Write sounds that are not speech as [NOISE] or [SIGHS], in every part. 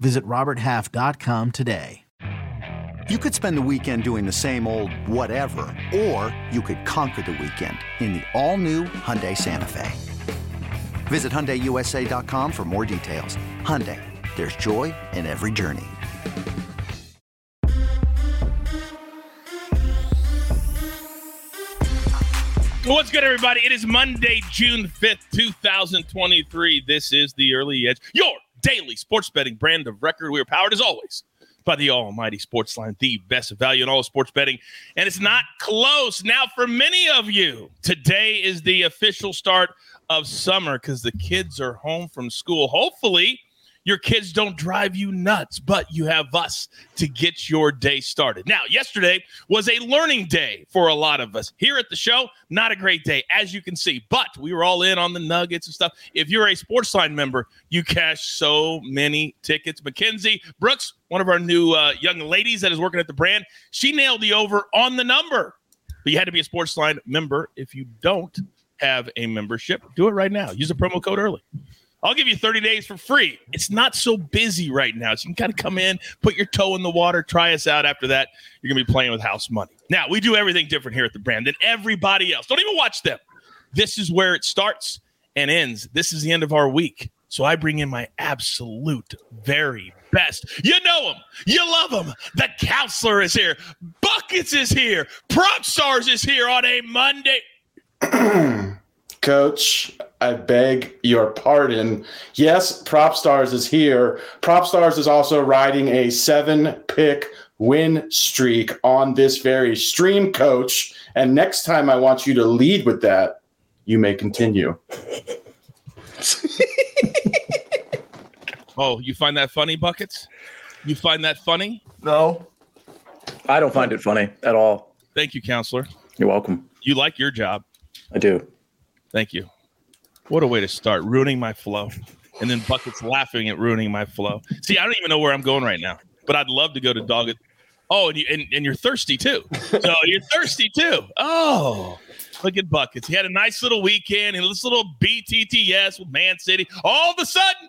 Visit RobertHalf.com today. You could spend the weekend doing the same old whatever, or you could conquer the weekend in the all-new Hyundai Santa Fe. Visit HyundaiUSA.com for more details. Hyundai, there's joy in every journey. What's good, everybody? It is Monday, June 5th, 2023. This is the Early Edge, your daily sports betting brand of record. We are powered, as always, by the almighty Sportsline, the best value in all sports betting. And it's not close. Now, for many of you, today is the official start of summer because the kids are home from school. Hopefully, your kids don't drive you nuts, but you have us to get your day started. Now, yesterday was a learning day for a lot of us here at the show. Not a great day, as you can see, but we were all in on the nuggets and stuff. If you're a Sportsline member, you cash so many tickets. Mackenzie Brooks, one of our new uh, young ladies that is working at the brand, she nailed the over on the number. But you had to be a Sportsline member. If you don't have a membership, do it right now. Use a promo code early. I'll give you 30 days for free. It's not so busy right now. So you can kind of come in, put your toe in the water, try us out. After that, you're going to be playing with house money. Now, we do everything different here at the brand than everybody else. Don't even watch them. This is where it starts and ends. This is the end of our week. So I bring in my absolute very best. You know him. You love him. The counselor is here. Buckets is here. Propstarz is here on a Monday. [CLEARS THROAT] Coach, I beg your pardon. Yes, Propstarz is here. Propstarz is also riding a seven pick win streak on this very stream, Coach. And next time I want you to lead with that. You may continue. [LAUGHS] oh, you find that funny, Buckets? You find that funny? No. I don't find it funny at all. Thank you, counselor. You're welcome. You like your job. I do. Thank you. What a way to start, ruining my flow. And then Buckets laughing at ruining my flow. See, I don't even know where I'm going right now, but I'd love to go to Dog. Oh, and, you, and, and you're thirsty too. So [LAUGHS] you're thirsty too. Oh, look at Buckets. He had a nice little weekend and this little BTTS with Man City. All of a sudden,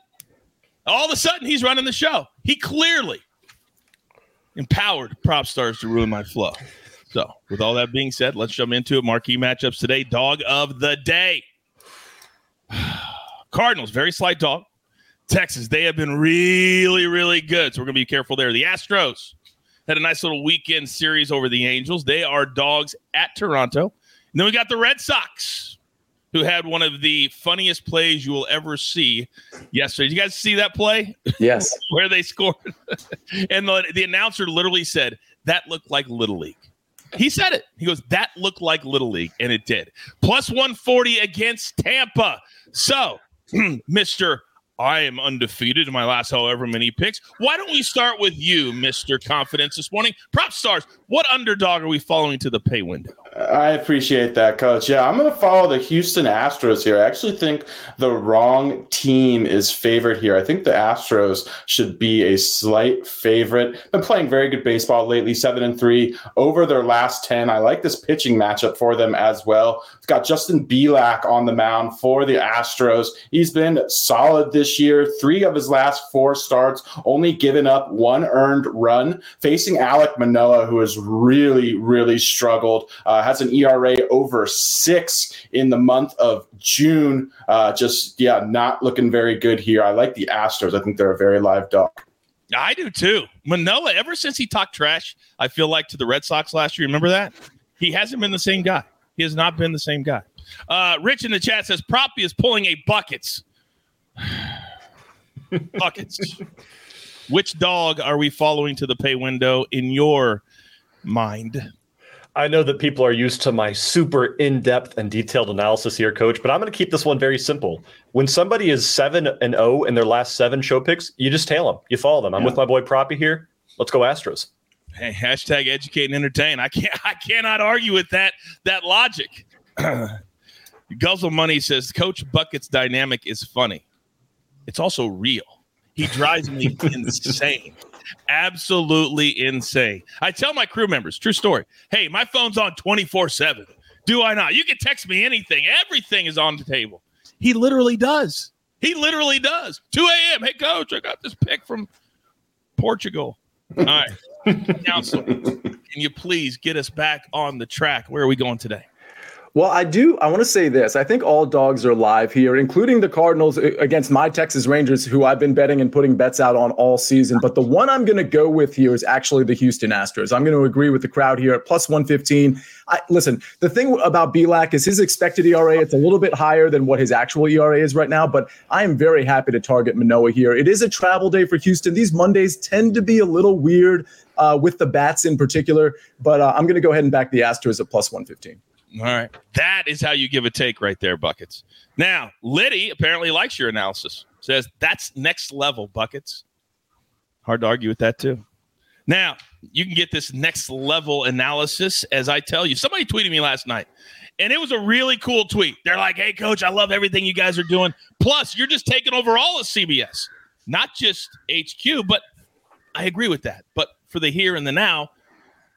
all of a sudden, he's running the show. He clearly empowered Propstarz to ruin my flow. So, with all that being said, let's jump into it. Marquee matchups today. Dog of the day. [SIGHS] Cardinals, very slight dog. Texas, they have been really, really good. So we're going to be careful there. The Astros had a nice little weekend series over the Angels. They are dogs at Toronto. And then we got the Red Sox, who had one of the funniest plays you will ever see yesterday. Did you guys see that play? Yes. [LAUGHS] Where they scored. [LAUGHS] and the, the announcer literally said, that looked like Little League. He said it. He goes, that looked like Little League, and it did. Plus 140 against Tampa. So, [CLEARS THROAT] Mr. I am undefeated in my last however many picks. Why don't we start with you, Mr. Confidence, this morning? Propstarz, what underdog are we following to the pay window? I appreciate that, coach. Yeah, I'm going to follow the Houston Astros here. I actually think the wrong team is favored here. I think the Astros should be a slight favorite. Been playing very good baseball lately, 7 and 3 over their last 10. I like this pitching matchup for them as well. Got Justin Bielak on the mound for the Astros. He's been solid this year. 3 of his last 4 starts, only given up one earned run, facing Alec Manoah who has really really struggled. Uh, has an ERA over six in the month of June. Uh, just, yeah, not looking very good here. I like the Astros. I think they're a very live dog. I do too. Manoah, ever since he talked trash, I feel like to the Red Sox last year, remember that? He hasn't been the same guy. He has not been the same guy. Uh, Rich in the chat says Proppy is pulling a buckets. [SIGHS] buckets. Which dog are we following to the pay window in your mind? I know that people are used to my super in depth and detailed analysis here, coach, but I'm going to keep this one very simple. When somebody is 7 and 0 in their last seven show picks, you just tail them. You follow them. I'm yeah. with my boy Proppy here. Let's go Astros. Hey, hashtag educate and entertain. I can't I cannot argue with that that logic. [CLEARS THROAT] Guzzle Money says Coach Bucket's dynamic is funny. It's also real. He drives me [LAUGHS] insane. Absolutely insane. I tell my crew members, true story. Hey, my phone's on 24-7. Do I not? You can text me anything. Everything is on the table. He literally does. He literally does. 2 a.m. Hey, coach, I got this pick from Portugal. All right. [LAUGHS] Council, can you please get us back on the track? Where are we going today? Well, I do. I want to say this. I think all dogs are live here, including the Cardinals uh, against my Texas Rangers, who I've been betting and putting bets out on all season. But the one I'm going to go with here is actually the Houston Astros. I'm going to agree with the crowd here at plus 115. I, listen, the thing about Bielak is his expected ERA. It's a little bit higher than what his actual ERA is right now, but I am very happy to target Manoah here. It is a travel day for Houston. These Mondays tend to be a little weird uh, with the bats in particular, but uh, I'm going to go ahead and back the Astros at plus 115. All right. That is how you give a take right there, Buckets. Now, Liddy apparently likes your analysis. Says that's next level, Buckets. Hard to argue with that, too. Now, you can get this next level analysis as I tell you. Somebody tweeted me last night, and it was a really cool tweet. They're like, hey, coach, I love everything you guys are doing. Plus, you're just taking over all of CBS, not just HQ, but I agree with that. But for the here and the now,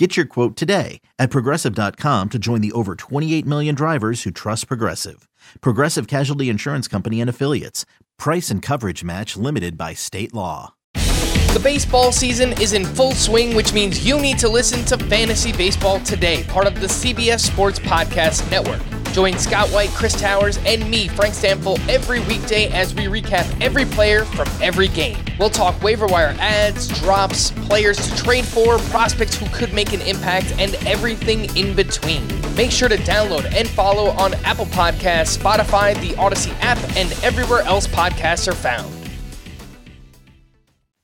Get your quote today at progressive.com to join the over 28 million drivers who trust Progressive. Progressive Casualty Insurance Company and Affiliates. Price and coverage match limited by state law. The baseball season is in full swing, which means you need to listen to Fantasy Baseball Today, part of the CBS Sports Podcast Network. Join Scott White, Chris Towers, and me, Frank Stampfl, every weekday as we recap every player from every game. We'll talk waiver wire ads, drops, players to trade for, prospects who could make an impact, and everything in between. Make sure to download and follow on Apple Podcasts, Spotify, the Odyssey app, and everywhere else podcasts are found.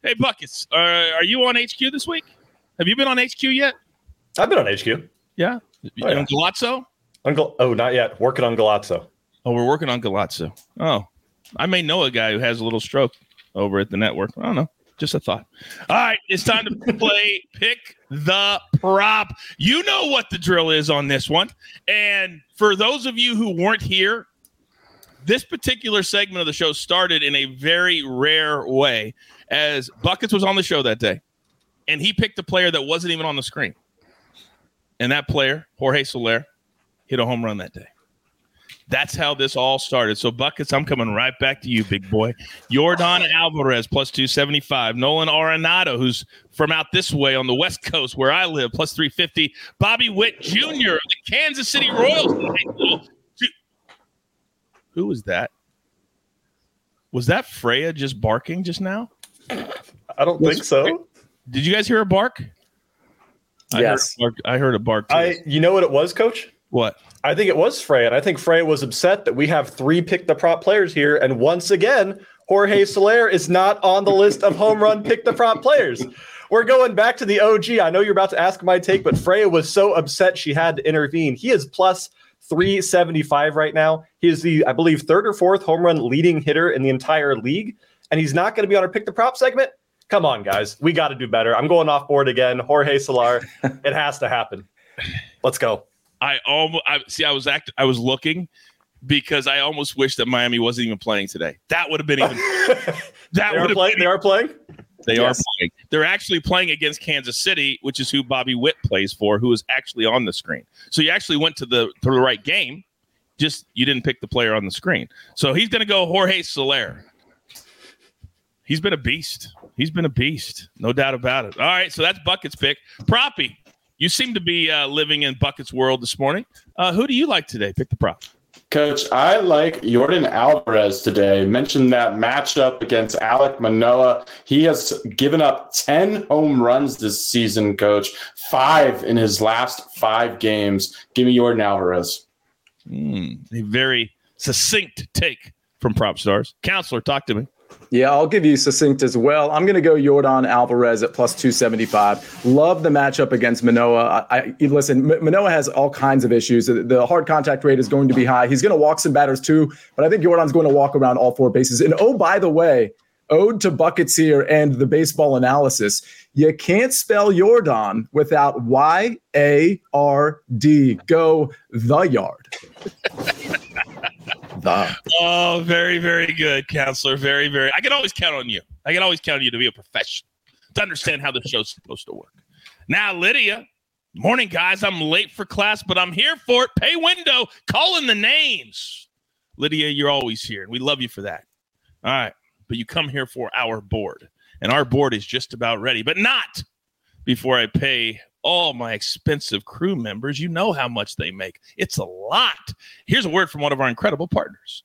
Hey, Buckets, uh, are you on HQ this week? Have you been on HQ yet? I've been on HQ. Yeah. Oh, yeah. On Galazzo? Gal- oh, not yet. Working on Galazzo. Oh, we're working on Galazzo. Oh, I may know a guy who has a little stroke over at the network. I don't know. Just a thought. All right, it's time to [LAUGHS] play Pick the Prop. You know what the drill is on this one. And for those of you who weren't here, this particular segment of the show started in a very rare way as Buckets was on the show that day and he picked a player that wasn't even on the screen. And that player, Jorge Soler, hit a home run that day. That's how this all started. So, Buckets, I'm coming right back to you, big boy. Jordan Alvarez, plus 275. Nolan Arenado, who's from out this way on the West Coast where I live, plus 350. Bobby Witt Jr., of the Kansas City Royals. Who was that? Was that Freya just barking just now? I don't think so. Did you guys hear a bark? I Yes. heard a bark, I heard a bark. Too. I, you know what it was, Coach? What? I think it was Freya, and I think Freya was upset that we have three pick the prop players here, and once again, Jorge Soler is not on the list of home run pick the prop players. We're going back to the OG. I know you're about to ask my take, but Freya was so upset she had to intervene. He is plus 375 right now. He is the, I believe, third or fourth home run leading hitter in the entire league, and he's not going to be on our pick the prop segment. Come on, guys. We got to do better. I'm going off board again. Jorge Soler. it has to happen. Let's go. I almost I see. I was act. I was looking because I almost wish that Miami wasn't even playing today. That would have been even. [LAUGHS] that They are would have. They are playing. They Yes. are playing. They're actually playing against Kansas City, which is who Bobby Witt plays for, who is actually on the screen. So you actually went to the to the right game. Just you didn't pick the player on the screen. So he's going to go Jorge Soler. He's been a beast. He's been a beast, no doubt about it. All right, so that's Bucket's pick. Proppy, you seem to be uh, living in Bucket's world this morning. Uh, who do you like today? Pick the prop. Coach, I like Jordan Alvarez today. Mentioned that matchup against Alec Manoah. He has given up 10 home runs this season, coach. Five in his last five games. Give me Jordan Alvarez. Mm, a very succinct take from Propstarz. Counselor, talk to me. Yeah, I'll give you succinct as well. I'm going to go Jordan Alvarez at plus 275. Love the matchup against Manoah. I, I listen, M- Manoah has all kinds of issues. The, the hard contact rate is going to be high. He's going to walk some batters too, but I think Jordan's going to walk around all four bases. And oh, by the way, ode to buckets here and the baseball analysis. You can't spell Yordan without Y A R D. Go the yard. [LAUGHS] Oh, very, very good, counselor. Very, very. I can always count on you. I can always count on you to be a professional, to understand how the show's supposed to work. Now, Lydia, morning, guys. I'm late for class, but I'm here for it. Pay window, calling the names. Lydia, you're always here, and we love you for that. All right. But you come here for our board, and our board is just about ready, but not before I pay all my expensive crew members. You know how much they make. It's a lot. Here's a word from one of our incredible partners.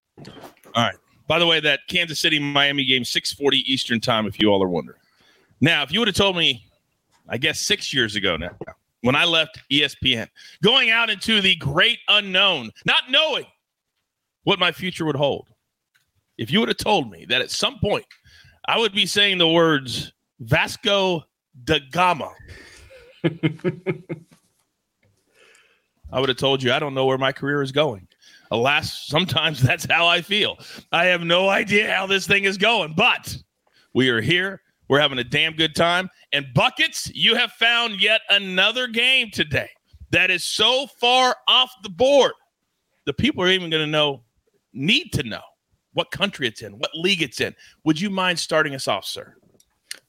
All right. By the way, that Kansas City Miami game, 640 Eastern time, if you all are wondering. Now, if you would have told me, I guess six years ago now, when I left ESPN, going out into the great unknown, not knowing what my future would hold, if you would have told me that at some point I would be saying the words Vasco da Gama, [LAUGHS] I would have told you I don't know where my career is going. Alas, sometimes [LAUGHS] that's how I feel. I have no idea how this thing is going, but we are here. We're having a damn good time. And Buckets, you have found yet another game today that is so far off the board. The people are even going to know, need to know what country it's in, what league it's in. Would you mind starting us off, sir?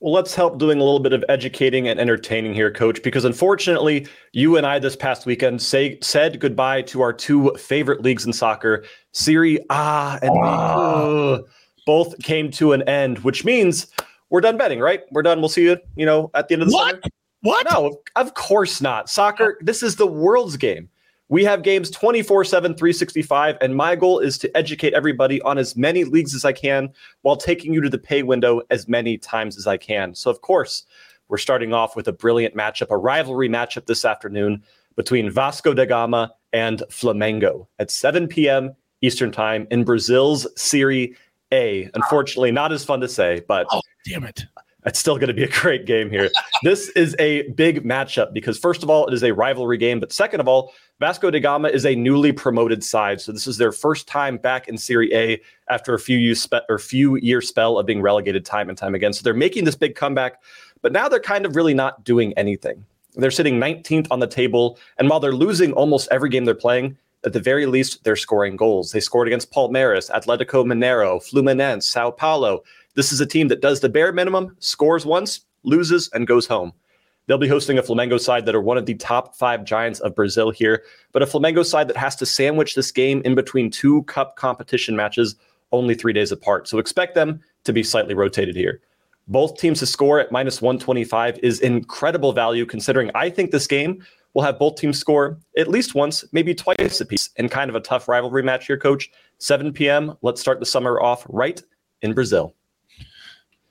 Well, let's help doing a little bit of educating and entertaining here, Coach, because unfortunately, you and I this past weekend say, said goodbye to our two favorite leagues in soccer, Serie A and uh, both came to an end, which means we're done betting, right? We're done. We'll see you, you know, at the end of the what? summer. What? No, of course not. Soccer, this is the world's game. We have games 24 7, 365, and my goal is to educate everybody on as many leagues as I can while taking you to the pay window as many times as I can. So, of course, we're starting off with a brilliant matchup, a rivalry matchup this afternoon between Vasco da Gama and Flamengo at 7 p.m. Eastern Time in Brazil's Serie A. Unfortunately, not as fun to say, but. Oh, damn it. It's still going to be a great game here. this is a big matchup because, first of all, it is a rivalry game. But second of all, Vasco da Gama is a newly promoted side. So this is their first time back in Serie A after a few years spe- or few year spell of being relegated time and time again. So they're making this big comeback, but now they're kind of really not doing anything. They're sitting 19th on the table. And while they're losing almost every game they're playing, at the very least, they're scoring goals. They scored against Palmeiras, Atletico Mineiro, Fluminense, Sao Paulo. This is a team that does the bare minimum, scores once, loses, and goes home. They'll be hosting a Flamengo side that are one of the top five giants of Brazil here, but a Flamengo side that has to sandwich this game in between two cup competition matches only three days apart. So expect them to be slightly rotated here. Both teams to score at minus 125 is incredible value considering I think this game will have both teams score at least once, maybe twice a piece in kind of a tough rivalry match here, coach. 7 p.m. Let's start the summer off right in Brazil.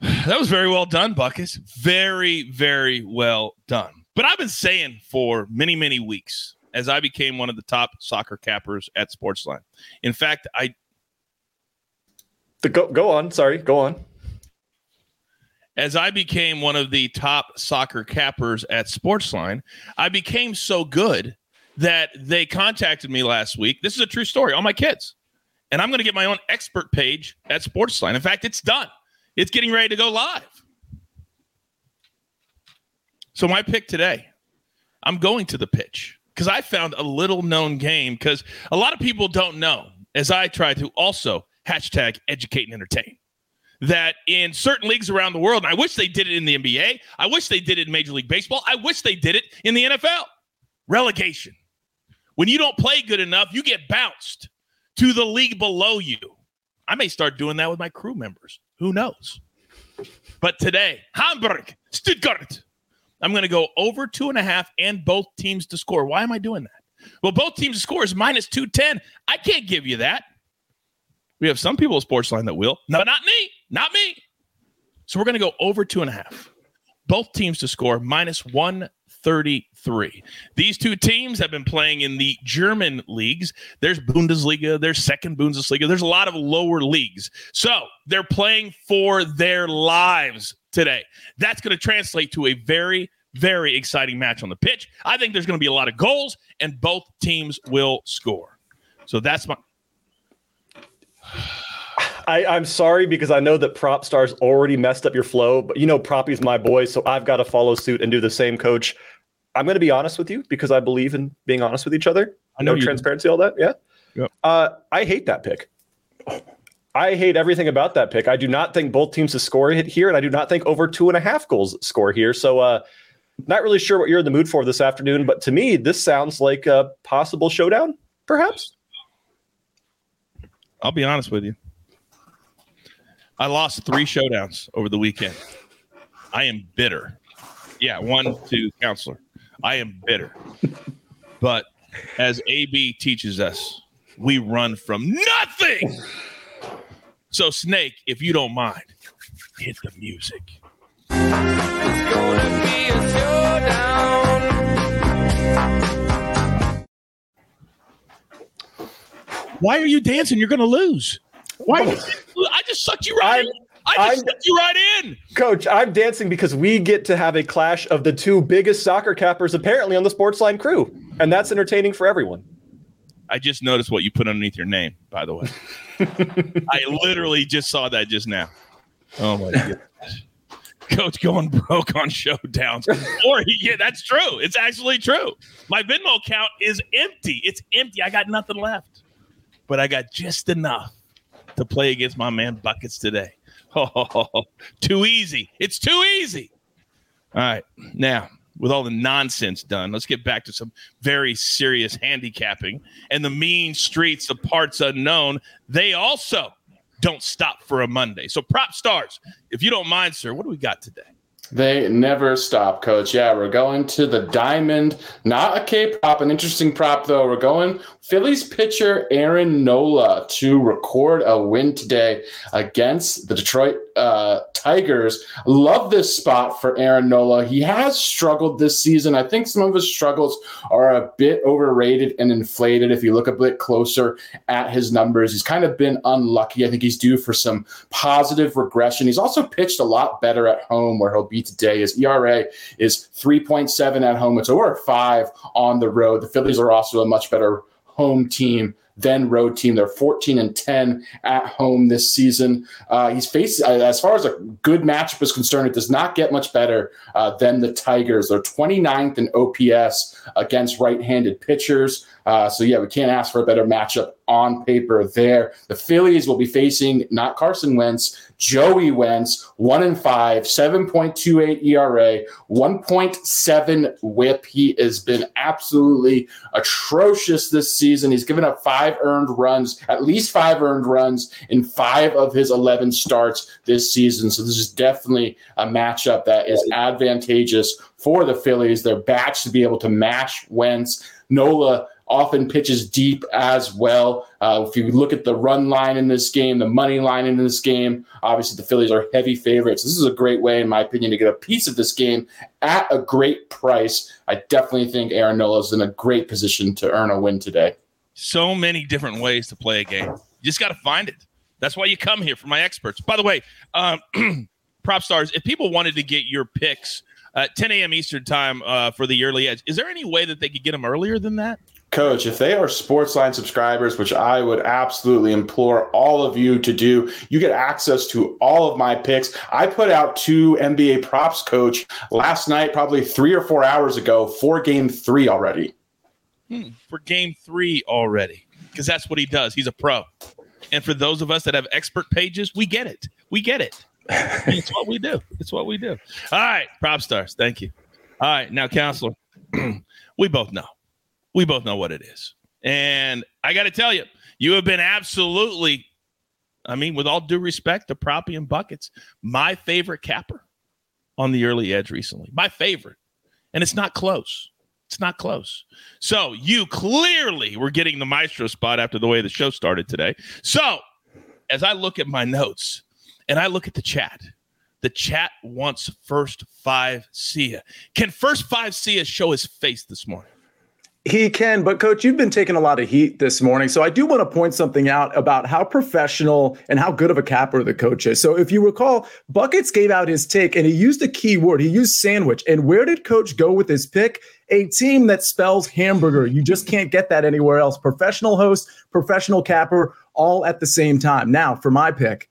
That was very well done, Buckets. Very, very well done. But I've been saying for many, many weeks as I became one of the top soccer cappers at Sportsline. In fact, I the go go on. Sorry, go on. As I became one of the top soccer cappers at Sportsline, I became so good that they contacted me last week. This is a true story. All my kids, and I'm going to get my own expert page at Sportsline. In fact, it's done. It's getting ready to go live. So my pick today, I'm going to the pitch because I found a little known game because a lot of people don't know. As I try to also hashtag educate and entertain. That in certain leagues around the world, and I wish they did it in the NBA, I wish they did it in Major League Baseball, I wish they did it in the NFL. Relegation. When you don't play good enough, you get bounced to the league below you. I may start doing that with my crew members. Who knows? But today, Hamburg, Stuttgart. I'm going to go over two and a half and both teams to score. Why am I doing that? Well, both teams to score is minus 210. I can't give you that. We have some people at Sportsline that will. No, not me. Not me. So we're going to go over two and a half. Both teams to score minus 133. These two teams have been playing in the German leagues. There's Bundesliga, there's second Bundesliga. There's a lot of lower leagues. So they're playing for their lives today. That's going to translate to a very, very exciting match on the pitch. I think there's going to be a lot of goals, and both teams will score. So that's my I, I'm sorry because I know that Propstarz already messed up your flow, but you know Proppy's my boy, so I've got to follow suit and do the same, Coach. I'm going to be honest with you because I believe in being honest with each other. I know transparency, all that. Yeah. Yep. Uh, I hate that pick. I hate everything about that pick. I do not think both teams to score here, and I do not think over two and a half goals score here. So, uh, not really sure what you're in the mood for this afternoon, but to me, this sounds like a possible showdown, perhaps. I'll be honest with you. I lost three showdowns over the weekend. I am bitter. Yeah, one to counselor. I am bitter. But as AB teaches us, we run from nothing. So, Snake, if you don't mind, hit the music. Why are you dancing? You're going to lose. Why? I just sucked you right I'm, in. I just I'm- you right in. Coach, I'm dancing because we get to have a clash of the two biggest soccer cappers apparently on the Sportsline crew, and that's entertaining for everyone. I just noticed what you put underneath your name, by the way. [LAUGHS] I literally just saw that just now. Oh my [LAUGHS] goodness. Coach going broke on showdowns. [LAUGHS] Or yeah, that's true. It's actually true. My Venmo account is empty. It's empty. I got nothing left. But I got just enough to play against my man Buckets today. Oh, [LAUGHS] too easy. It's too easy. All right. Now, with all the nonsense done, let's get back to some very serious handicapping and the mean streets of parts unknown. They also don't stop for a Monday. So, Propstarz, if you don't mind, sir, what do we got today? They never stop, coach. Yeah, we're going to the diamond. Not a K prop, an interesting prop, though. We're going Phillies pitcher Aaron Nola to record a win today against the Detroit uh, Tigers. Love this spot for Aaron Nola. He has struggled this season. I think some of his struggles are a bit overrated and inflated if you look a bit closer at his numbers. He's kind of been unlucky. I think he's due for some positive regression. He's also pitched a lot better at home where he'll be today. His ERA is 3.7 at home. It's over five on the road. The Phillies are also a much better home team than road team. They're 14 and 10 at home this season. Uh, he's faced, uh, as far as a good matchup is concerned, it does not get much better uh, than the Tigers. They're 29th in OPS against right handed pitchers. Uh, so, yeah, we can't ask for a better matchup on paper there. The Phillies will be facing not Carson Wentz, Joey Wentz, 1 and 5, 7.28 ERA, 1.7 whip. He has been absolutely atrocious this season. He's given up five earned runs, at least five earned runs in five of his 11 starts this season. So, this is definitely a matchup that is advantageous for the Phillies. They're batched to be able to match Wentz. Nola often pitches deep as well. Uh, if you look at the run line in this game, the money line in this game, obviously the Phillies are heavy favorites. This is a great way, in my opinion, to get a piece of this game at a great price. I definitely think Aaron Nola is in a great position to earn a win today. So many different ways to play a game. You just got to find it. That's why you come here for my experts. By the way, um, [CLEARS THROAT] Propstarz, if people wanted to get your picks uh, 10 a.m. Eastern time uh, for the early edge, is there any way that they could get them earlier than that? Coach, if they are Sportsline subscribers, which I would absolutely implore all of you to do, you get access to all of my picks. I put out two NBA props, Coach, last night, probably three or four hours ago, for game three already. Hmm, for game three already, because that's what he does. He's a pro. And for those of us that have expert pages, we get it. We get it. it's what we do. It's what we do. All right, Propstarz. Thank you. All right, now, counselor, [CLEARS THROAT] we both know we both know what it is. And I got to tell you, you have been absolutely, I mean, with all due respect to Proppy and Buckets, my favorite capper on the early edge recently. My favorite. And it's not close. It's not close. So you clearly were getting the maestro spot after the way the show started today. So as I look at my notes and I look at the chat, the chat wants first five Sia. Can first five Sia show his face this morning? He can, but coach, you've been taking a lot of heat this morning. So I do want to point something out about how professional and how good of a capper the coach is. So if you recall, Buckets gave out his take and he used a key word. He used sandwich. And where did coach go with his pick? A team that spells hamburger. You just can't get that anywhere else. Professional host, professional capper, all at the same time. Now, for my pick,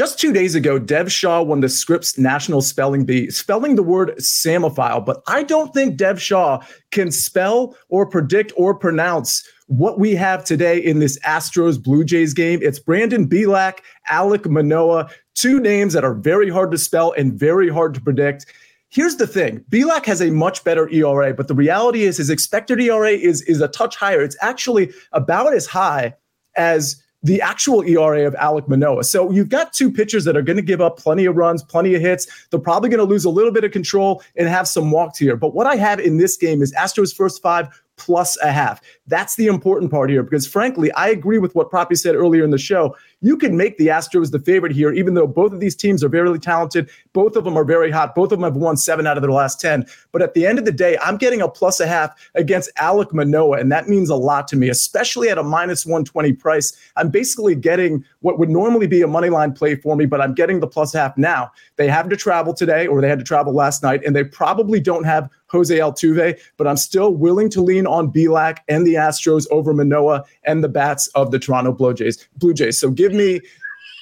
just two days ago, Dev Shah won the Scripps National Spelling Bee, spelling the word psammophile. But I don't think Dev Shah can spell or predict or pronounce what we have today in this Astros Blue Jays game. It's Brandon Bielak, Alec Manoah, two names that are very hard to spell and very hard to predict. Here's the thing Bielak has a much better ERA, but the reality is his expected ERA is, is a touch higher. It's actually about as high as the actual ERA of Alec Manoah. So you've got two pitchers that are going to give up plenty of runs, plenty of hits. They're probably going to lose a little bit of control and have some walks here. But what I have in this game is Astros first five plus a half. That's the important part here because, frankly, I agree with what Proppy said earlier in the show. You can make the Astros the favorite here, even though both of these teams are very talented. Both of them are very hot. Both of them have won seven out of their last 10. But at the end of the day, I'm getting a plus a half against Alec Manoah, and that means a lot to me, especially at a minus 120 price. I'm basically getting what would normally be a money line play for me, but I'm getting the plus half now. They have to travel today, or they had to travel last night, and they probably don't have Jose Altuve, but I'm still willing to lean on Bielak and the Astros over Manoah and the bats of the Toronto Blue Jays. Blue Jays. So give me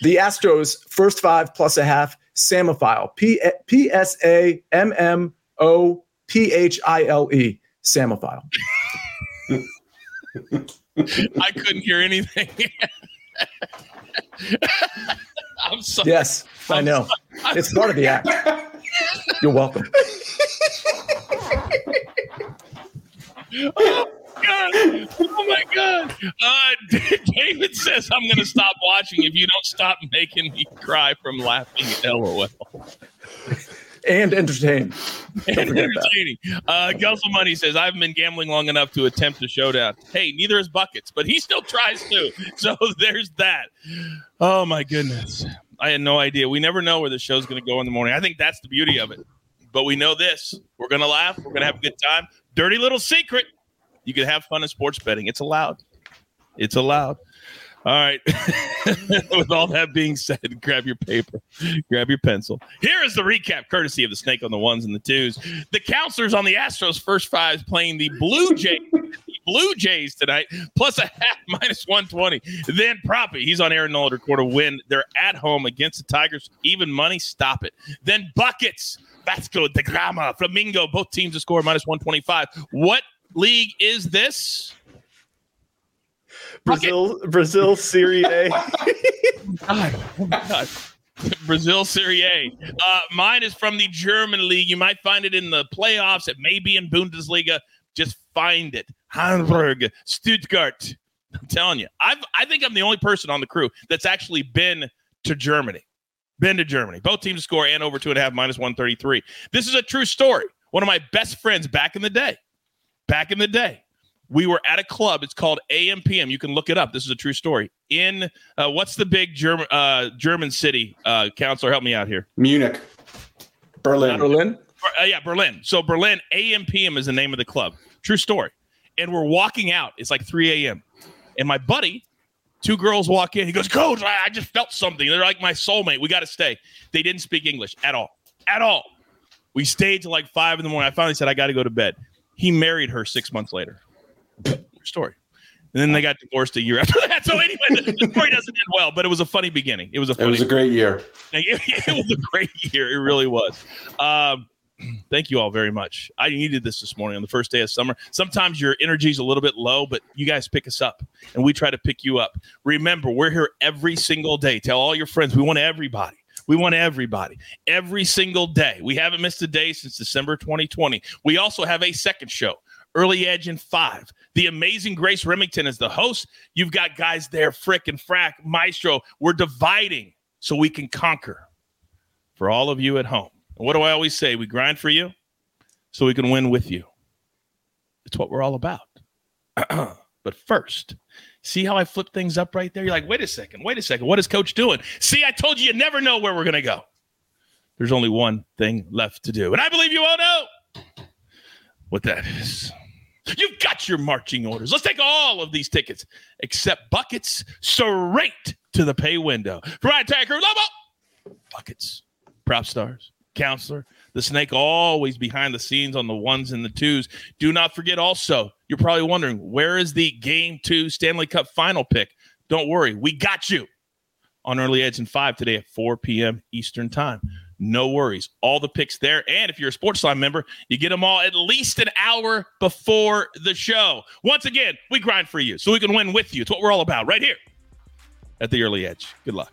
the Astros first five plus a half. psammophile. P P S A M M O P H I L E. psammophile. [LAUGHS] I couldn't hear anything. [LAUGHS] I'm sorry. Yes, I know. It's part of the act. You're welcome. [LAUGHS] oh god! Oh my god! Uh, [LAUGHS] David says I'm going to stop watching if you don't stop making me cry from laughing. LOL. And entertain. And entertaining. Uh, Guzzle Money says I haven't been gambling long enough to attempt a showdown. Hey, neither is Buckets, but he still tries to. [LAUGHS] So there's that. Oh my goodness! I had no idea. We never know where the show's going to go in the morning. I think that's the beauty of it. But we know this: we're going to laugh. We're going to have a good time. Dirty little secret: you can have fun in sports betting. It's allowed. It's allowed. All right. [LAUGHS] With all that being said, grab your paper, grab your pencil. Here is the recap, courtesy of the snake on the ones and the twos. The counselors on the Astros first five playing the Blue Jays. Blue Jays tonight, plus a half [LAUGHS] minus 120. Then Proppy, he's on Aaron Nola to record a win. They're at home against the Tigers. Even money, stop it. Then Buckets, Vasco da Gama, Flamengo, both teams to score minus 125. What league is this? Brazil, Brazil Serie A. God, oh God. Brazil Serie A. Uh, mine is from the German league. You might find it in the playoffs. It may be in Bundesliga. Just find it. Hamburg, Stuttgart. I'm telling you, I've I think I'm the only person on the crew that's actually been to Germany. Been to Germany. Both teams score and over two and a half minus 133. This is a true story. One of my best friends back in the day, back in the day, we were at a club. It's called AMPM. You can look it up. This is a true story. In uh, what's the big German uh, German city? Uh, counselor, help me out here. Munich, Berlin, Berlin. Uh, yeah, Berlin. So Berlin AMPM is the name of the club. True story. And we're walking out. It's like 3 a.m. And my buddy, two girls walk in. He goes, "Coach, I, I just felt something. They're like my soulmate. We got to stay." They didn't speak English at all. At all. We stayed till like five in the morning. I finally said, "I got to go to bed." He married her six months later. story. And then they got divorced a year [LAUGHS] after that. So anyway, the, the story doesn't end well, but it was a funny beginning. It was a it was a great year. [LAUGHS] It, it was a great year. It really was. Um, [CLEARS THROAT] thank you all very much. I needed this this morning on the first day of summer. Sometimes your energy's a little bit low, but you guys pick us up and we try to pick you up. Remember, we're here every single day. Tell all your friends we want everybody. We want everybody every single day. We haven't missed a day since December 2020. We also have a second show Early Edge in five. The amazing Grace Remington is the host. You've got guys there, Frick and Frack, Maestro. We're dividing so we can conquer for all of you at home. And what do I always say? We grind for you so we can win with you. It's what we're all about. [CLEARS THROAT] but first, see how I flip things up right there? You're like, wait a second, wait a second. What is coach doing? See, I told you you never know where we're going to go. There's only one thing left to do. And I believe you all know what that is. You've got your marching orders. Let's take all of these tickets, except buckets, straight to the pay window. For my entire crew, Lobo, buckets, Propstarz, counselor, the snake always behind the scenes on the ones and the twos. Do not forget also, you're probably wondering, where is the game two Stanley Cup final pick? Don't worry, we got you on Early Edge and 5 today at 4 p.m. Eastern Time. No worries. All the picks there. And if you're a Sportsline member, you get them all at least an hour before the show. Once again, we grind for you so we can win with you. It's what we're all about right here at the early edge. Good luck.